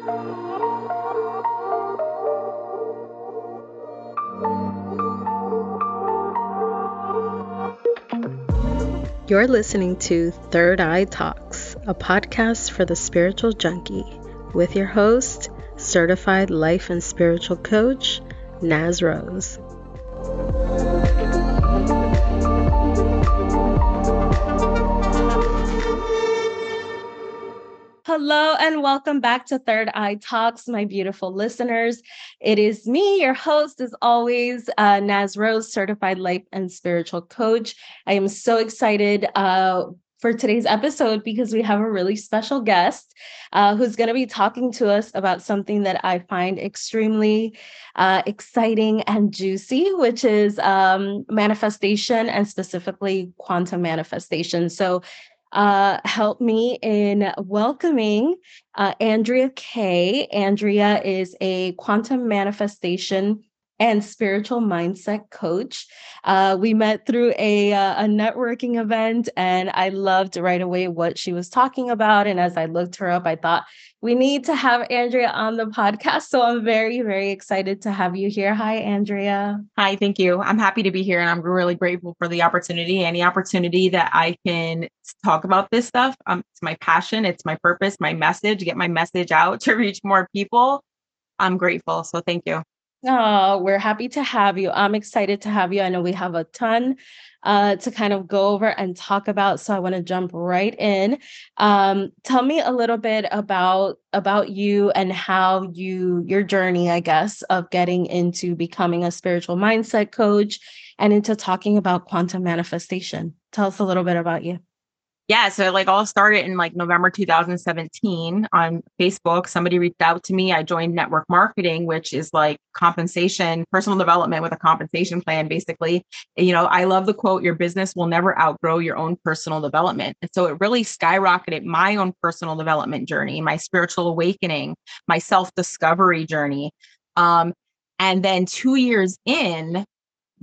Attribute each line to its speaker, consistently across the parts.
Speaker 1: You're listening to Third Eye Talks, a podcast for the spiritual junkie, with your host, certified life and spiritual coach, Naz Rose. Hello and welcome back to Third Eye Talks, my beautiful listeners. It is me, your host, as always, uh, Naz Rose, certified life and spiritual coach. I am so excited uh, for today's episode because we have a really special guest uh, who's going to be talking to us about something that I find extremely uh, exciting and juicy, which is um, manifestation and specifically quantum manifestation. So, uh, help me in welcoming uh, Andrea Kaye. Andrea is a quantum manifestation and spiritual mindset coach. Uh, we met through a, uh, a networking event, and I loved right away what she was talking about. And as I looked her up, I thought we need to have Andrea on the podcast. So I'm very, very excited to have you here. Hi, Andrea.
Speaker 2: Hi, thank you. I'm happy to be here, and I'm really grateful for the opportunity. Any opportunity that I can talk about this stuff, um, it's my passion, it's my purpose, my message, get my message out to reach more people. I'm grateful. So thank you.
Speaker 1: Oh, we're happy to have you. I'm excited to have you. I know we have a ton uh, to kind of go over and talk about, so I want to jump right in. Um, tell me a little bit about about you and how you your journey, I guess, of getting into becoming a spiritual mindset coach and into talking about quantum manifestation. Tell us a little bit about you
Speaker 2: yeah, so like all started in like November 2017 on Facebook. Somebody reached out to me. I joined network marketing, which is like compensation, personal development with a compensation plan, basically. You know, I love the quote, your business will never outgrow your own personal development. And so it really skyrocketed my own personal development journey, my spiritual awakening, my self discovery journey. Um, and then two years in,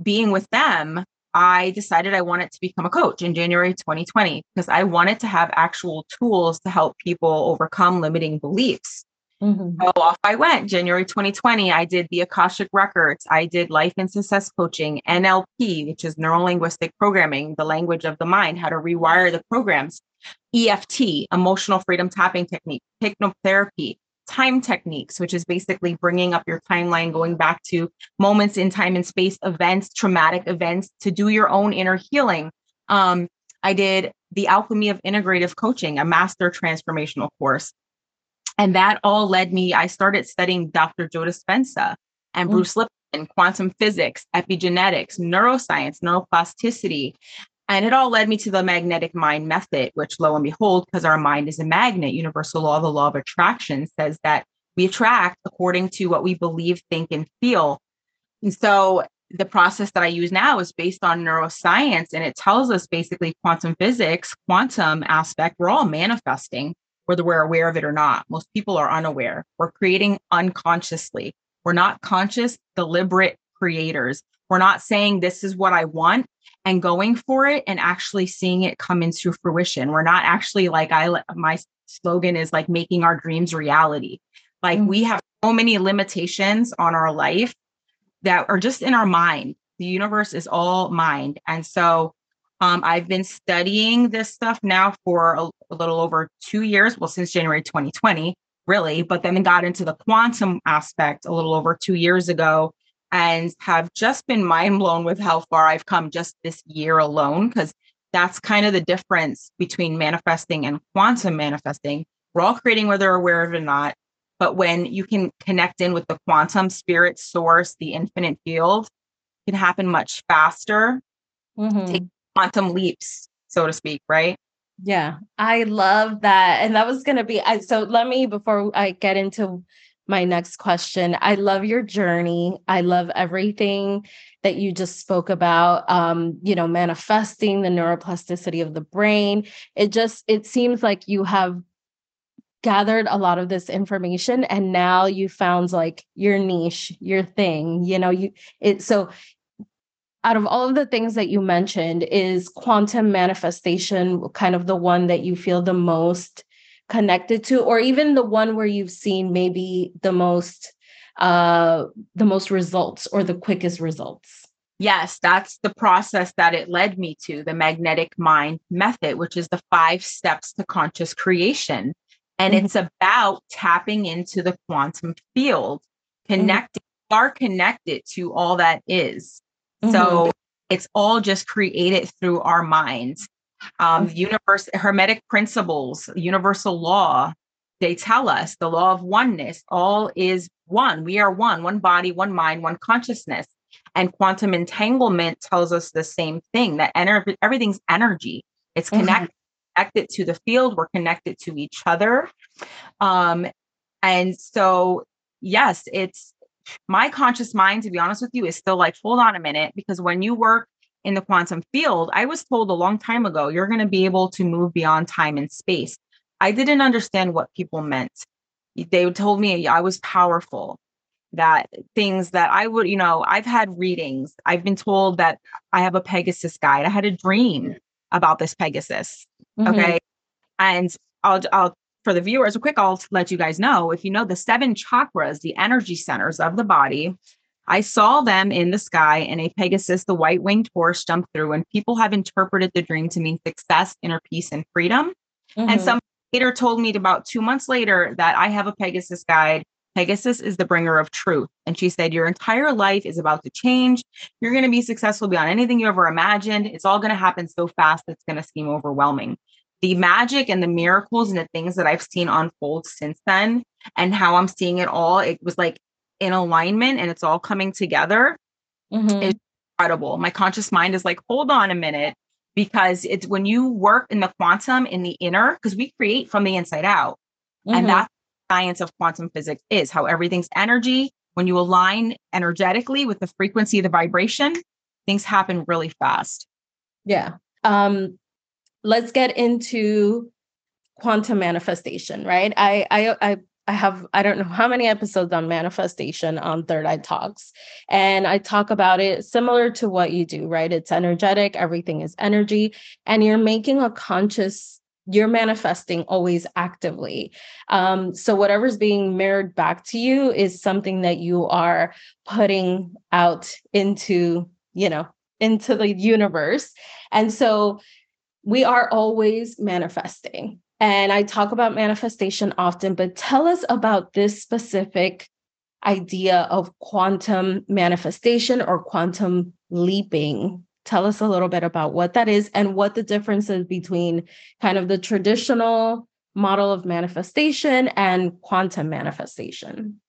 Speaker 2: being with them, I decided I wanted to become a coach in January 2020 because I wanted to have actual tools to help people overcome limiting beliefs. Mm-hmm. So off I went. January 2020, I did the Akashic Records. I did life and success coaching, NLP, which is neuro linguistic programming, the language of the mind, how to rewire the programs, EFT, emotional freedom tapping technique, hypnotherapy, time techniques, which is basically bringing up your timeline, going back to moments in time and space, events, traumatic events to do your own inner healing. Um, I did the Alchemy of Integrative Coaching, a master transformational course. And that all led me, I started studying Dr. Joe Dispenza and mm. Bruce Lipton, quantum physics, epigenetics, neuroscience, neuroplasticity, and it all led me to the magnetic mind method, which lo and behold, because our mind is a magnet, universal law, the law of attraction says that we attract according to what we believe, think, and feel. And so the process that I use now is based on neuroscience, and it tells us basically quantum physics, quantum aspect, we're all manifesting, whether we're aware of it or not. Most people are unaware. We're creating unconsciously. We're not conscious, deliberate creators. We're not saying this is what I want and going for it and actually seeing it come into fruition. We're not actually like I my slogan is like making our dreams reality. Like we have so many limitations on our life that are just in our mind. The universe is all mind. And so um, I've been studying this stuff now for a, a little over two years. Well, since January 2020, really, but then got into the quantum aspect a little over two years ago and have just been mind blown with how far I've come just this year alone. Because that's kind of the difference between manifesting and quantum manifesting. We're all creating whether we're aware of it or not. But when you can connect in with the quantum spirit source, the infinite field, it can happen much faster. Mm-hmm. Take quantum leaps, so to speak, right?
Speaker 1: Yeah, I love that. And that was going to be I, so. Let me, before I get into my next question. I love your journey. I love everything that you just spoke about. Um, you know, manifesting the neuroplasticity of the brain. It just it seems like you have gathered a lot of this information and now you found like your niche, your thing. You know, you it so out of all of the things that you mentioned is quantum manifestation kind of the one that you feel the most connected to or even the one where you've seen maybe the most uh the most results or the quickest results
Speaker 2: yes that's the process that it led me to the magnetic mind method which is the five steps to conscious creation and mm-hmm. it's about tapping into the quantum field connecting mm-hmm. are connected to all that is. Mm-hmm. so it's all just created through our minds um, universe hermetic principles universal law they tell us the law of oneness all is one. We are one one body one mind one consciousness. And quantum entanglement tells us the same thing that ener- everything's energy. It's mm-hmm. connected mm-hmm. connected to the field. We're connected to each other. Um, and so yes it's my conscious mind to be honest with you is still like hold on a minute because when you work in the quantum field, I was told a long time ago, you're going to be able to move beyond time and space. I didn't understand what people meant. They told me I was powerful, that things that I would, you know, I've had readings. I've been told that I have a Pegasus guide. I had a dream about this Pegasus. Mm-hmm. Okay. And I'll, I'll, for the viewers, a quick, I'll let you guys know if you know the seven chakras, the energy centers of the body, I saw them in the sky and a Pegasus, the white winged horse, jumped through, and people have interpreted the dream to mean success, inner peace, and freedom. Mm-hmm. And some later told me about two months later that I have a Pegasus guide. Pegasus is the bringer of truth. And she said, Your entire life is about to change. You're going to be successful beyond anything you ever imagined. It's all going to happen so fast, it's going to seem overwhelming. The magic and the miracles and the things that I've seen unfold since then, and how I'm seeing it all, it was like in alignment and it's all coming together mm-hmm. is incredible. My conscious mind is like, hold on a minute, because it's when you work in the quantum in the inner, because we create from the inside out. Mm-hmm. And that's science of quantum physics is how everything's energy. When you align energetically with the frequency of the vibration, things happen really fast.
Speaker 1: Yeah. Um, let's get into quantum manifestation, right? I I I I have, I don't know how many episodes on manifestation on Third Eye Talks. And I talk about it similar to what you do, right? It's energetic, everything is energy, and you're making a conscious, you're manifesting always actively. Um, so whatever's being mirrored back to you is something that you are putting out into, you know, into the universe. And so we are always manifesting and I talk about manifestation often, but tell us about this specific idea of quantum manifestation or quantum leaping. Tell us a little bit about what that is and what the difference is between kind of the traditional model of manifestation and quantum manifestation.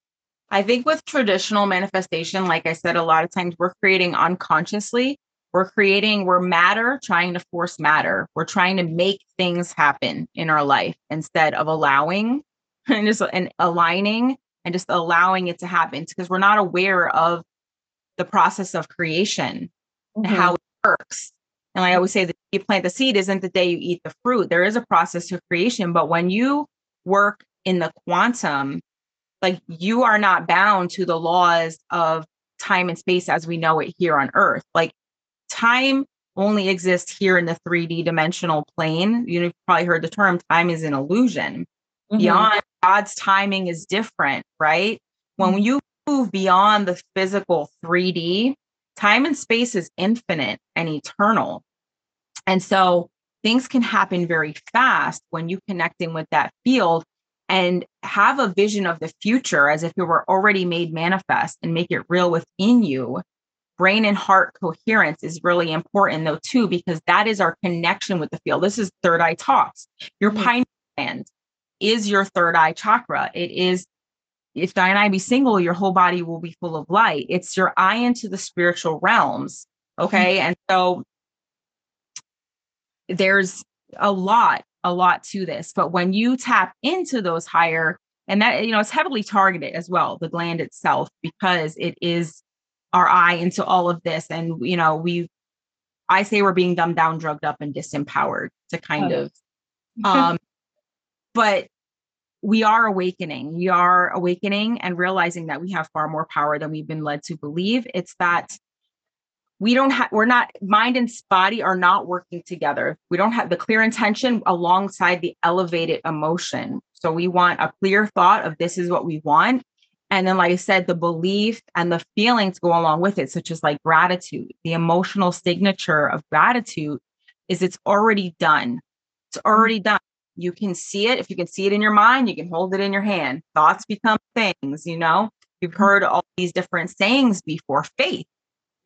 Speaker 2: I think with traditional manifestation, like I said, a lot of times we're creating unconsciously we're creating, we're matter trying to force matter. We're trying to make things happen in our life instead of allowing and just and aligning and just allowing it to happen because we're not aware of the process of creation mm-hmm. and how it works. And I always say that you plant the seed isn't the day you eat the fruit. There is a process to creation, but when you work in the quantum, like you are not bound to the laws of time and space as we know it here on earth. Like time only exists here in the 3D dimensional plane. You've probably heard the term time is an illusion. Mm-hmm. Beyond God's timing is different, right? Mm-hmm. When you move beyond the physical 3D, time and space is infinite and eternal. And so things can happen very fast when you connect in with that field and have a vision of the future as if it were already made manifest and make it real within you brain and heart coherence is really important though too because that is our connection with the field this is third eye talks your mm-hmm. pineal gland is your third eye chakra it is if and I be single, your whole body will be full of light. It's your eye into the spiritual realms. Okay. Mm-hmm. And so there's a lot, a lot to this. But when you tap into those higher, and that, you know, it's heavily targeted as well, the gland itself, because it is our eye into all of this. And, you know, we, I say we're being dumbed down, drugged up, and disempowered to kind of, um, but we are awakening. We are awakening and realizing that we have far more power than we've been led to believe. It's that we don't have we're not mind and body are not working together we don't have the clear intention alongside the elevated emotion so we want a clear thought of this is what we want and then like i said the belief and the feelings go along with it such as like gratitude. The emotional signature of gratitude is it's already done. It's already done. You can see it. If you can see it in your mind you can hold it in your hand. Thoughts become things you know? You've heard all these different sayings before. Faith.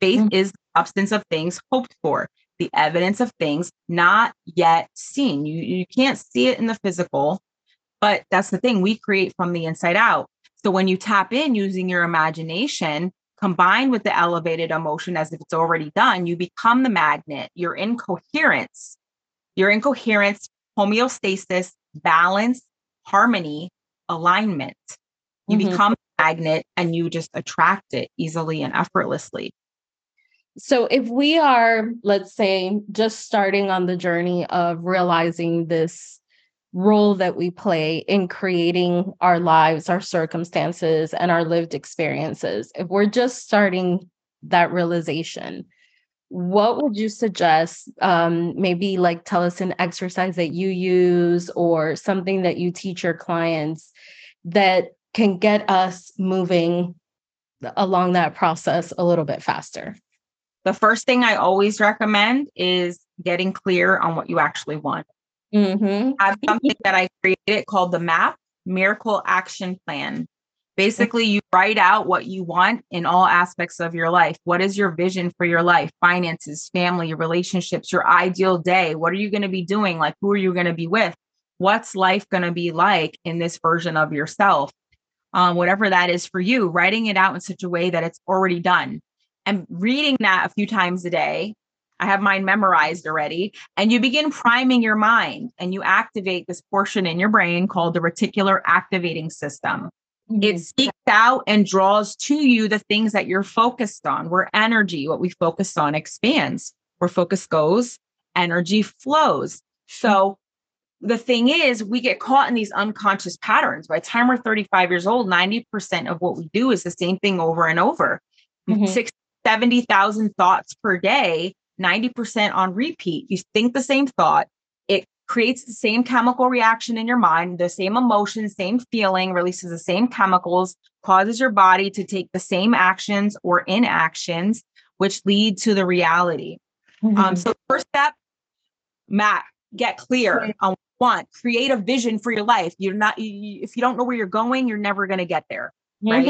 Speaker 2: Faith mm-hmm. is the substance of things hoped for, the evidence of things not yet seen. You, you can't see it in the physical, but that's the thing. We create from the inside out. So when you tap in using your imagination, combined with the elevated emotion as if it's already done, you become the magnet. You're in coherence. You're in coherence, homeostasis, balance, harmony, alignment. You mm-hmm. become a magnet and you just attract it easily and effortlessly.
Speaker 1: So, if we are, let's say, just starting on the journey of realizing this role that we play in creating our lives, our circumstances, and our lived experiences, if we're just starting that realization, what would you suggest? Um, maybe like tell us an exercise that you use or something that you teach your clients that can get us moving along that process a little bit faster.
Speaker 2: The first thing I always recommend is getting clear on what you actually want. Mm-hmm. I have something that I created called the MAP Miracle Action Plan. Basically, you write out what you want in all aspects of your life. What is your vision for your life? Finances, family, relationships, your ideal day. What are you going to be doing? Like, who are you going to be with? What's life going to be like in this version of yourself? Um, whatever that is for you, writing it out in such a way that it's already done and reading that a few times a day. I have mine memorized already. And you begin priming your mind and you activate this portion in your brain called the reticular activating system. Mm-hmm. It seeks out and draws to you the things that you're focused on, where energy, what we focus on, expands. Where focus goes, energy flows. So the thing is, we get caught in these unconscious patterns. By the time we're 35 years old, 90% of what we do is the same thing over and over. Mm-hmm. 70,000 thoughts per day, 90% on repeat. You think the same thought, it creates the same chemical reaction in your mind, the same emotion, same feeling, releases the same chemicals, causes your body to take the same actions or inactions, which lead to the reality. Mm-hmm. Um, so, first step, Matt, get clear on what you want. create a vision for your life. You're not, you, if you don't know where you're going, you're never going to get there right?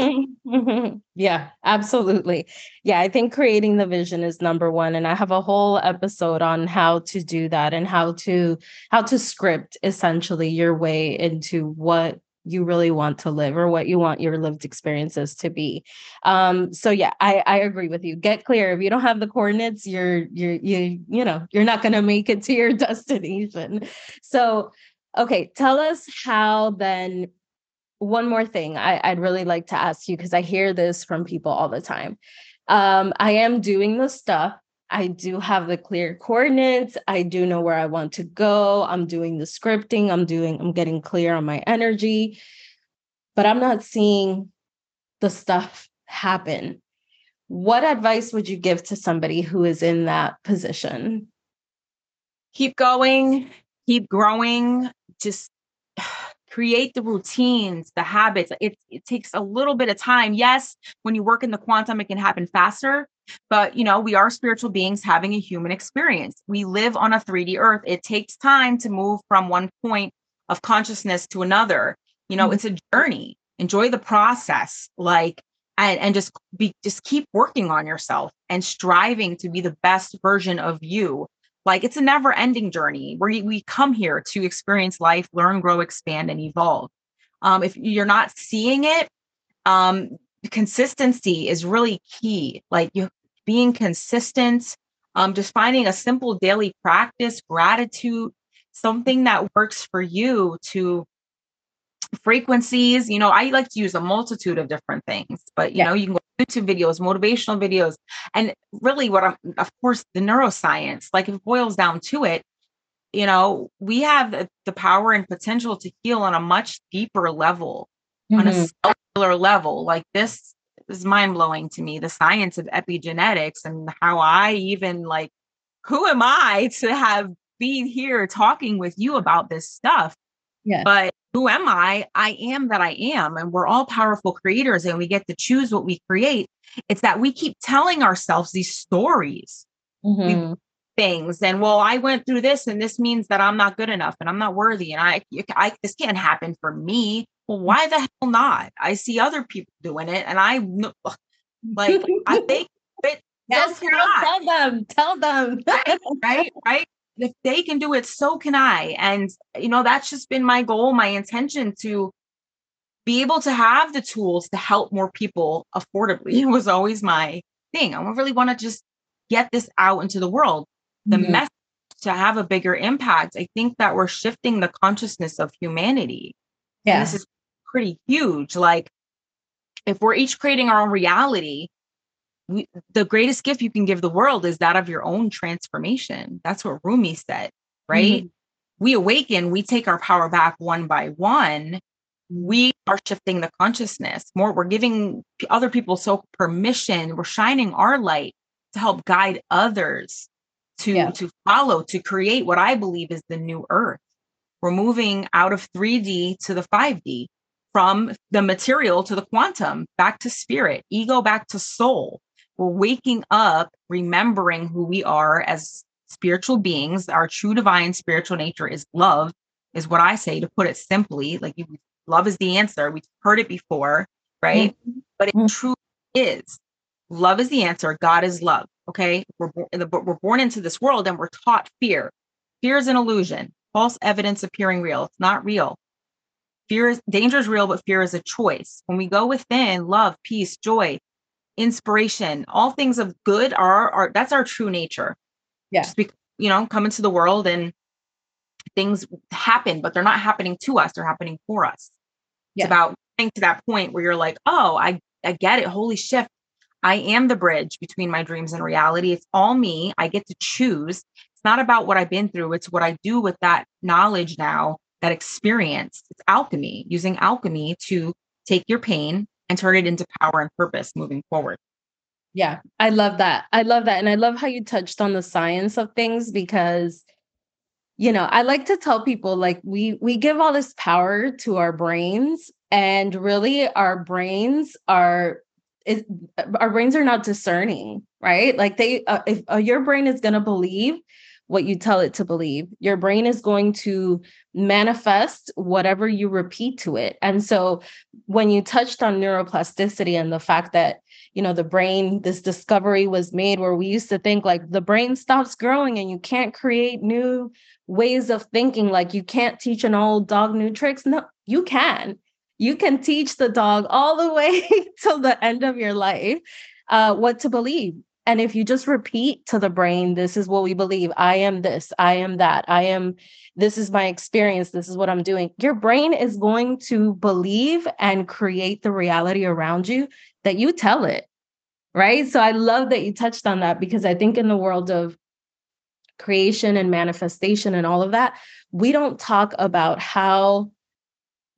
Speaker 2: Mm-hmm.
Speaker 1: Yeah, absolutely. Yeah, I think creating the vision is number one and I have a whole episode on how to do that and how to how to script essentially your way into what you really want to live or what you want your lived experiences to be. Um, so yeah, I, I agree with you. Get clear. If you don't have the coordinates, you're you're you you know you're not gonna make it to your destination. So okay, tell us how then one more thing I, would really like to ask you because I hear this from people all the time. Um, I am doing the stuff. I do have the clear coordinates. I do know where I want to go. I'm doing the scripting. I'm doing, I'm getting clear on my energy, but I'm not seeing the stuff happen. What advice would you give to somebody who is in that position?
Speaker 2: Keep going, keep growing, just create the routines, the habits. It, it takes a little bit of time. Yes, when you work in the quantum, it can happen faster. But, you know, we are spiritual beings having a human experience. We live on a 3D earth. It takes time to move from one point of consciousness to another. You know, mm-hmm. it's a journey. Enjoy the process. Like, and, and just be just keep working on yourself and striving to be the best version of you like it's a never ending journey where we come here to experience life, learn, grow, expand, and evolve. Um, if you're not seeing it, um, consistency is really key. Like you being consistent, um, just finding a simple daily practice, gratitude, something that works for you to frequencies. You know, I like to use a multitude of different things, but you yeah. know, you can go YouTube videos, motivational videos, and really what I'm, of course, the neuroscience, like it boils down to it, you know, we have the, the power and potential to heal on a much deeper level, mm-hmm. on a mm-hmm. cellular level. Like this, is mind blowing to me the science of epigenetics and how I even like, who am I to have been here talking with you about this stuff?
Speaker 1: Yeah.
Speaker 2: But who am I? I am that I am. And we're all powerful creators and we get to choose what we create. It's that we keep telling ourselves these stories.
Speaker 1: Mhm.
Speaker 2: things and well i went through this and this means that i'm not good enough and i'm not worthy and i, I this can't happen for me well why the hell not i see other people doing it and i like i think it
Speaker 1: Yes, girl, tell them. Tell them.
Speaker 2: right right if they can do it so can i and you know that's just been my goal my intention to be able to have the tools to help more people affordably it was always my thing i really want to just get this out into the world the
Speaker 1: Mhm.
Speaker 2: message to have a bigger impact, I think that we're shifting the consciousness of humanity. And
Speaker 1: Yeah.
Speaker 2: this is pretty huge. Like, if we're each creating our own reality, we, the greatest gift you can give the world is that of your own transformation. That's what Rumi said, right?
Speaker 1: Mhm.
Speaker 2: We awaken, we take our power back one by one. We are shifting the consciousness more. We're giving other people so permission. We're shining our light to help guide others to
Speaker 1: Yeah.
Speaker 2: to follow to create what i believe is the new earth we're moving out of 3d to the 5d from the material to the quantum back to spirit ego back to soul we're waking up remembering who we are as spiritual beings our true divine spiritual nature is love is what i say to put it simply like you love is the answer. We've heard it before right? But it
Speaker 1: Mhm.
Speaker 2: truly is. Love is the answer. God is love okay? We're, bo- in the- we're born into this world and we're taught fear. Fear is an illusion. False evidence appearing real. It's not real. Fear is danger is real but fear is a choice. When we go within love peace joy inspiration. All things of good are, are that's our true nature.
Speaker 1: Yeah.
Speaker 2: just be, you know come into the world and things happen but they're not happening to us they're happening for us.
Speaker 1: Yeah.
Speaker 2: it's about getting to that point where you're like oh i i get it. Holy shift i am the bridge between my dreams and reality. It's all me. I get to choose. It's not about what i've been through. It's what i do with that knowledge now that experience. It's alchemy using alchemy to take your pain and turn it into power and purpose moving forward
Speaker 1: Yeah, I love that. I love that. And I love how you touched on the science of things because you know, I like to tell people like we we give all this power to our brains and really our brains are it, our brains are not discerning, right? Like they uh, if uh, your brain is going to believe what you tell it to believe. Your brain is going to manifest whatever you repeat to it. And so when you touched on neuroplasticity and the fact that you know the brain this discovery was made where we used to think like the brain stops growing and you can't create new ways of thinking like you can't teach an old dog new tricks no you can you can teach the dog all the way till the end of your life uh, what to believe and if you just repeat to the brain this is what we believe. I am this. I am that. I am this is my experience. This is what i'm doing. Your brain is going to believe and create the reality around you that you tell it right? So i love that you touched on that because i think in the world of creation and manifestation and all of that we don't talk about how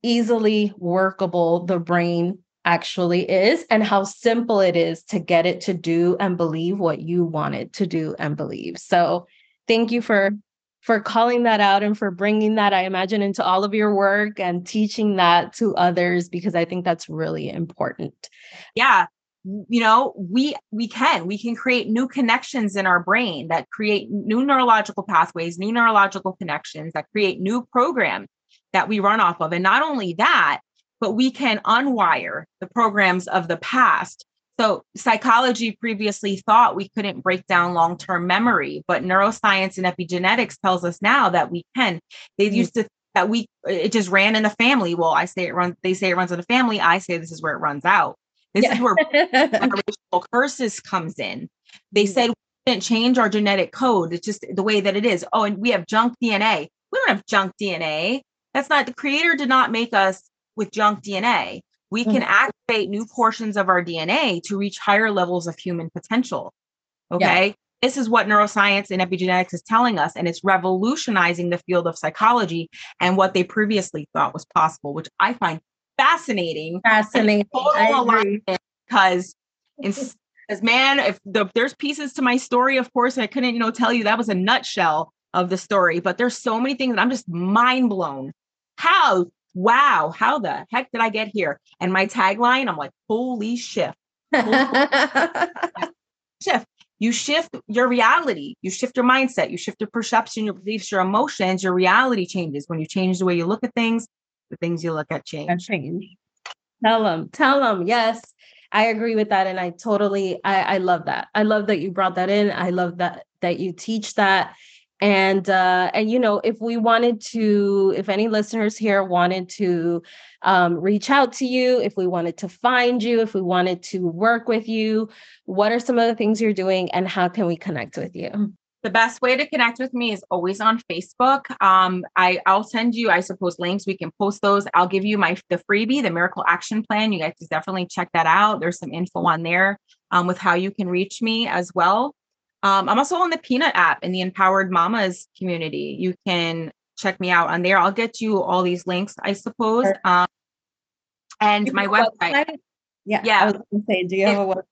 Speaker 1: easily workable the brain actually is and how simple it is to get it to do and believe what you want it to do and believe. So thank you for for calling that out and for bringing that i imagine into all of your work and teaching that to others because i think that's really important.
Speaker 2: Yeah. You know we we can we can create new connections in our brain that create new neurological pathways new neurological connections that create new programs that we run off of. And not only that but we can unwire the programs of the past so psychology previously thought we couldn't break down long-term memory but neuroscience and epigenetics tells us now that we can they
Speaker 1: Mhm.
Speaker 2: used to that we it just ran in the family well i say it runs they say it runs in the family i say this is where it runs out this is where generational curses comes in. They
Speaker 1: Mhm.
Speaker 2: said we didn't change our genetic code. It's just the way that it is. Oh, and we have junk DNA. We don't have junk DNA. That's not the creator did not make us with junk DNA. We can mm-hmm. activate new portions of our DNA to reach higher levels of human potential. Okay. This is what neuroscience and epigenetics is telling us, and it's revolutionizing the field of psychology and what they previously thought was possible, which I find fascinating
Speaker 1: fascinating
Speaker 2: total
Speaker 1: I agree.
Speaker 2: alignment because as man, if the, there's pieces to my story, of course, I couldn't, you know, tell you that was a nutshell of the story, but there's so many things that I'm just mind blown. How, wow, how the heck did I get here? And my tagline, I'm like, holy shift. shift. You shift your reality, you shift your mindset, you shift your perception, your beliefs, your emotions, your reality changes. When you change the way you look at things, the things you look at change.
Speaker 1: change. Tell them, tell them, yes. I agree with that. And I totally, I, I love that. I love that you brought that in. I love that, that you teach that. And, uh, and, you know, if we wanted to, if any listeners here wanted to um, reach out to you, if we wanted to find you, if we wanted to work with you, what are some of the things you're doing and how can we connect with you?
Speaker 2: the best way to connect with me is always on Facebook. Um, I, I'll send you, I suppose, links. We can post those. I'll give you my the freebie, the Miracle Action Plan. You guys definitely check that out. There's some info on there um, with how you can reach me as well. Um, I'm also on the Peanut app in the Empowered Mamas community. You can check me out on there. I'll get you all these links, I suppose. Um, and my website. website.
Speaker 1: Yeah, yeah. I was going to say, do you have a website?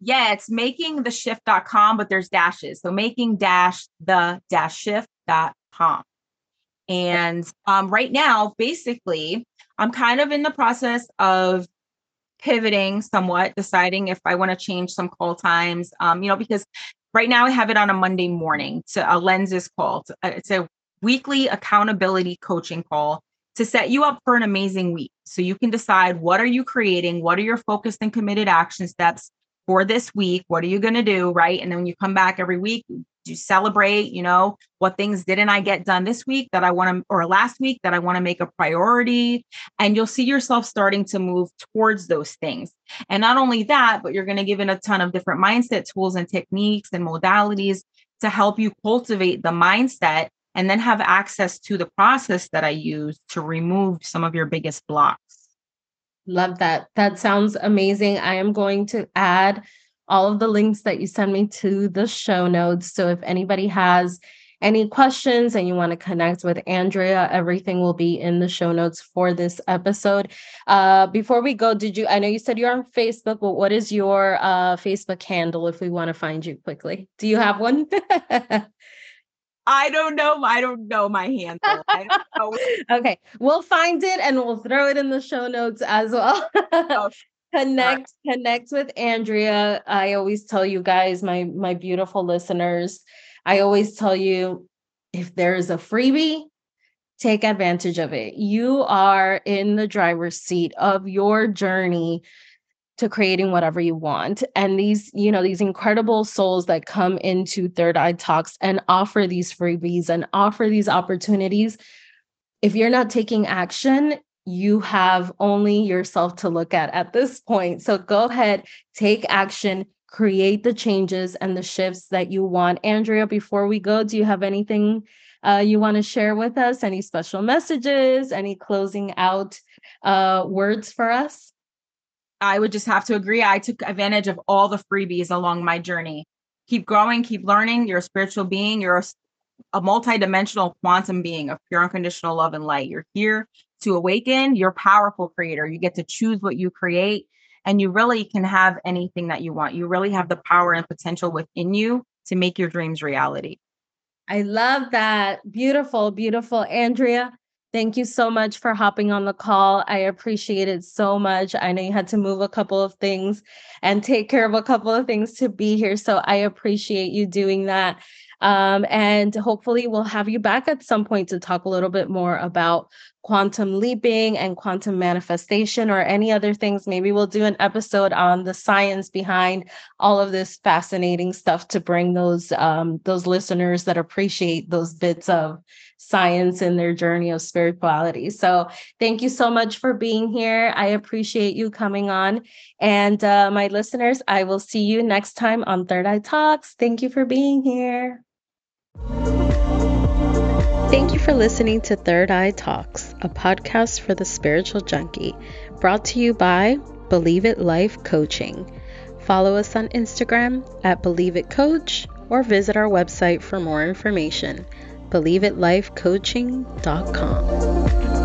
Speaker 2: yeah, it's making the shift.com, but there's dashes. So making dash the dash shift.com. And um, right now, basically, I'm kind of in the process of pivoting somewhat, deciding if I want to change some call times. Um, you know, because right now I have it on a Monday morning to a lenses call. To, uh, it's a weekly accountability coaching call to set you up for an amazing week. So you can decide what are you creating, what are your focused and committed action steps for this week. What are you going to do? Right. And then when you come back every week, you celebrate, you know, what things didn't I get done this week that I want to, or last week that I want to make a priority. And you'll see yourself starting to move towards those things. And not only that, but you're going to give in a ton of different mindset tools and techniques and modalities to help you cultivate the mindset and then have access to the process that I use to remove some of your biggest blocks.
Speaker 1: Love that. That sounds amazing. I am going to add all of the links that you send me to the show notes. So if anybody has any questions and you want to connect with Andrea, everything will be in the show notes for this episode. Uh, before we go, did you? I know you said you're on Facebook, but what is your uh, Facebook handle if we want to find you quickly? Do you have one?
Speaker 2: I don't know. I don't know my handle. Know.
Speaker 1: okay, we'll find it and we'll throw it in the show notes as well. oh, connect connect with Andrea. I always tell you guys, my my beautiful listeners, I always tell you if there is a freebie, take advantage of it. You are in the driver's seat of your journey to creating whatever you want and these you know these incredible souls that come into third eye talks and offer these freebies and offer these opportunities if you're not taking action you have only yourself to look at at this point so go ahead take action create the changes and the shifts that you want andrea before we go do you have anything uh, you want to share with us any special messages any closing out uh, words for us
Speaker 2: I would just have to agree. I took advantage of all the freebies along my journey. Keep growing, keep learning. You're a spiritual being. You're a, a multidimensional quantum being of pure unconditional love and light. You're here to awaken. You're powerful creator. You get to choose what you create and you really can have anything that you want. You really have the power and potential within you to make your dreams reality.
Speaker 1: I love that. Beautiful, beautiful. Andrea, Thank you so much for hopping on the call. I appreciate it so much. I know you had to move a couple of things and take care of a couple of things to be here. So I appreciate you doing that. Um, and hopefully, we'll have you back at some point to talk a little bit more about quantum leaping and quantum manifestation or any other things. Maybe we'll do an episode on the science behind all of this fascinating stuff to bring those um, those listeners that appreciate those bits of science in their journey of spirituality. So, thank you so much for being here. I appreciate you coming on. And uh, my listeners, I will see you next time on Third Eye Talks. Thank you for being here. Thank you for listening to Third Eye Talks, a podcast for the spiritual junkie, brought to you by Believe It Life Coaching. Follow us on Instagram at Believe It Coach or visit our website for more information believeitLifeCoaching.com.